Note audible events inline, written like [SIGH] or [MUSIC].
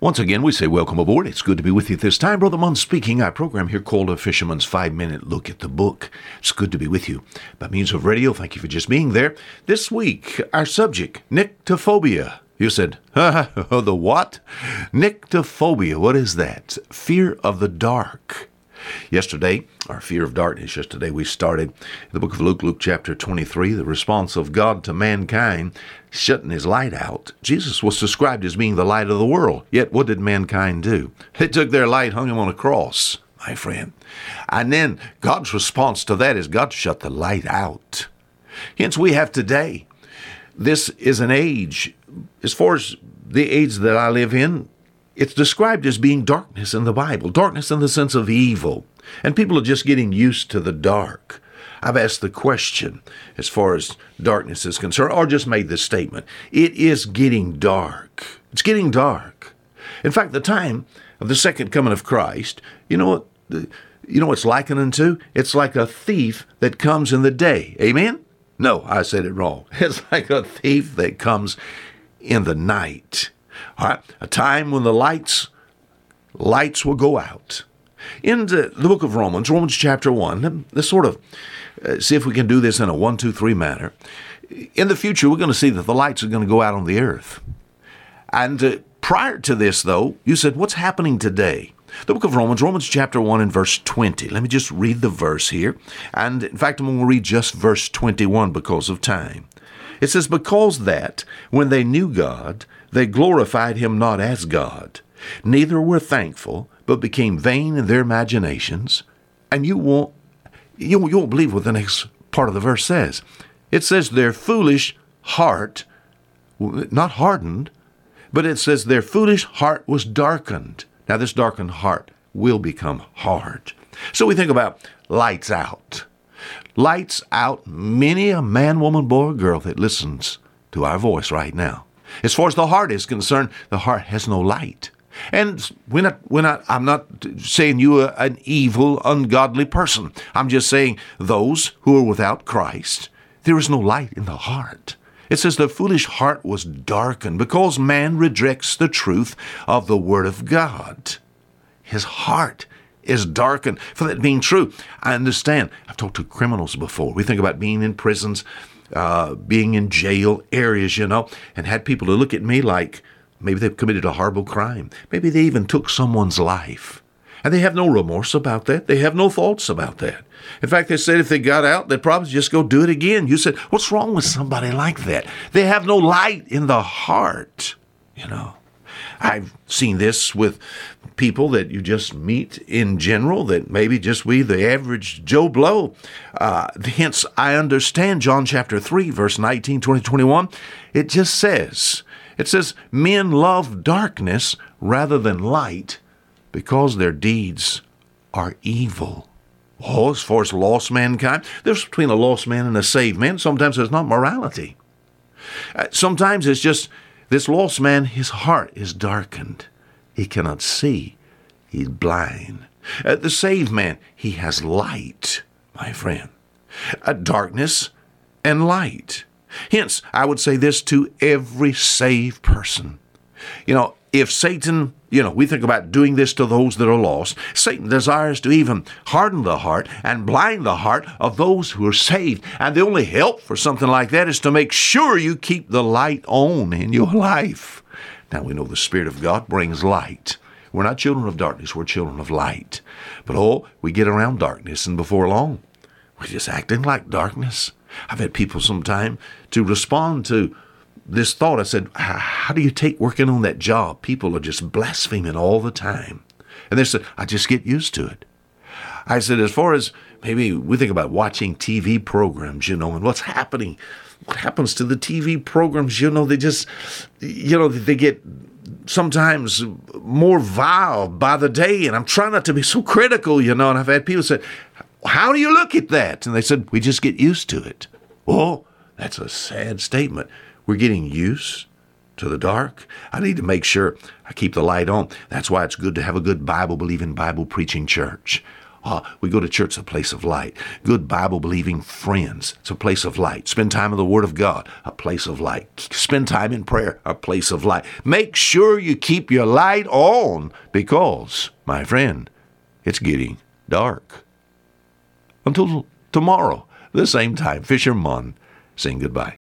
Once again, we say welcome aboard. It's good to be with you this time. Brother Munn speaking. Our program here called A Fisherman's Five Minute Look at the Book. It's good to be with you. By means of radio, thank you for just being there. This week, our subject, nyctophobia. You said, Ha [LAUGHS] ha the what? Nyctophobia. What is that? Fear of the dark. Yesterday, our fear of darkness, yesterday we started the book of Luke, Luke chapter 23, the response of God to mankind shutting his light out. Jesus was described as being the light of the world. Yet what did mankind do? They took their light, hung him on a cross, my friend. And then God's response to that is God shut the light out. Hence we have today. This is an age, as far as the age that I live in, it's described as being darkness in the Bible, darkness in the sense of evil. And people are just getting used to the dark. I've asked the question as far as darkness is concerned, or just made this statement. It is getting dark. It's getting dark. In fact, the time of the second coming of Christ, you know what? You know what's likened unto? It's like a thief that comes in the day. Amen? No, I said it wrong. [LAUGHS] It's like a thief that comes in the night. All right, a time when the lights lights will go out. In the, the book of Romans, Romans chapter 1, let's sort of uh, see if we can do this in a one, two, three manner. In the future, we're going to see that the lights are going to go out on the earth. And uh, prior to this, though, you said, what's happening today? The book of Romans, Romans chapter 1 and verse 20. Let me just read the verse here. And in fact, I'm going to read just verse 21 because of time. It says, Because that, when they knew God, they glorified him not as God, neither were thankful, but became vain in their imaginations. And you won't, you, you won't believe what the next part of the verse says. It says, Their foolish heart, not hardened, but it says, Their foolish heart was darkened. Now, this darkened heart will become hard. So we think about lights out. Lights out many a man, woman, boy, or girl that listens to our voice right now. As far as the heart is concerned, the heart has no light. And we're not, we're not, I'm not saying you are an evil, ungodly person. I'm just saying those who are without Christ, there is no light in the heart. It says the foolish heart was darkened because man rejects the truth of the Word of God. His heart is darkened for that being true. I understand. I've talked to criminals before. We think about being in prisons uh, being in jail areas, you know, and had people to look at me like maybe they've committed a horrible crime. Maybe they even took someone's life. And they have no remorse about that. They have no thoughts about that. In fact, they said if they got out, they'd probably just go do it again. You said, What's wrong with somebody like that? They have no light in the heart, you know. I've seen this with people that you just meet in general, that maybe just we, the average Joe Blow. Uh, hence, I understand John chapter 3, verse 19, 20, 21. It just says, it says, men love darkness rather than light because their deeds are evil. Oh, as far as lost mankind, there's between a lost man and a saved man. Sometimes it's not morality. Uh, sometimes it's just this lost man, his heart is darkened. He cannot see. He's blind. Uh, the saved man, he has light, my friend. Uh, darkness and light. Hence, I would say this to every saved person. You know, if Satan, you know, we think about doing this to those that are lost, Satan desires to even harden the heart and blind the heart of those who are saved. And the only help for something like that is to make sure you keep the light on in your life. Now we know the Spirit of God brings light. We're not children of darkness, we're children of light. But oh, we get around darkness, and before long, we're just acting like darkness. I've had people sometime to respond to this thought. I said, How do you take working on that job? People are just blaspheming all the time. And they said, I just get used to it. I said, As far as maybe we think about watching TV programs, you know, and what's happening, what happens to the TV programs, you know, they just, you know, they get sometimes more vile by the day. And I'm trying not to be so critical, you know. And I've had people say, How do you look at that? And they said, We just get used to it. Oh, that's a sad statement. We're getting used to the dark. I need to make sure I keep the light on. That's why it's good to have a good Bible believing, Bible preaching church. Uh, we go to church, a place of light. Good Bible believing friends, it's a place of light. Spend time in the Word of God, a place of light. Spend time in prayer, a place of light. Make sure you keep your light on because, my friend, it's getting dark. Until tomorrow, the same time, Fisherman saying goodbye.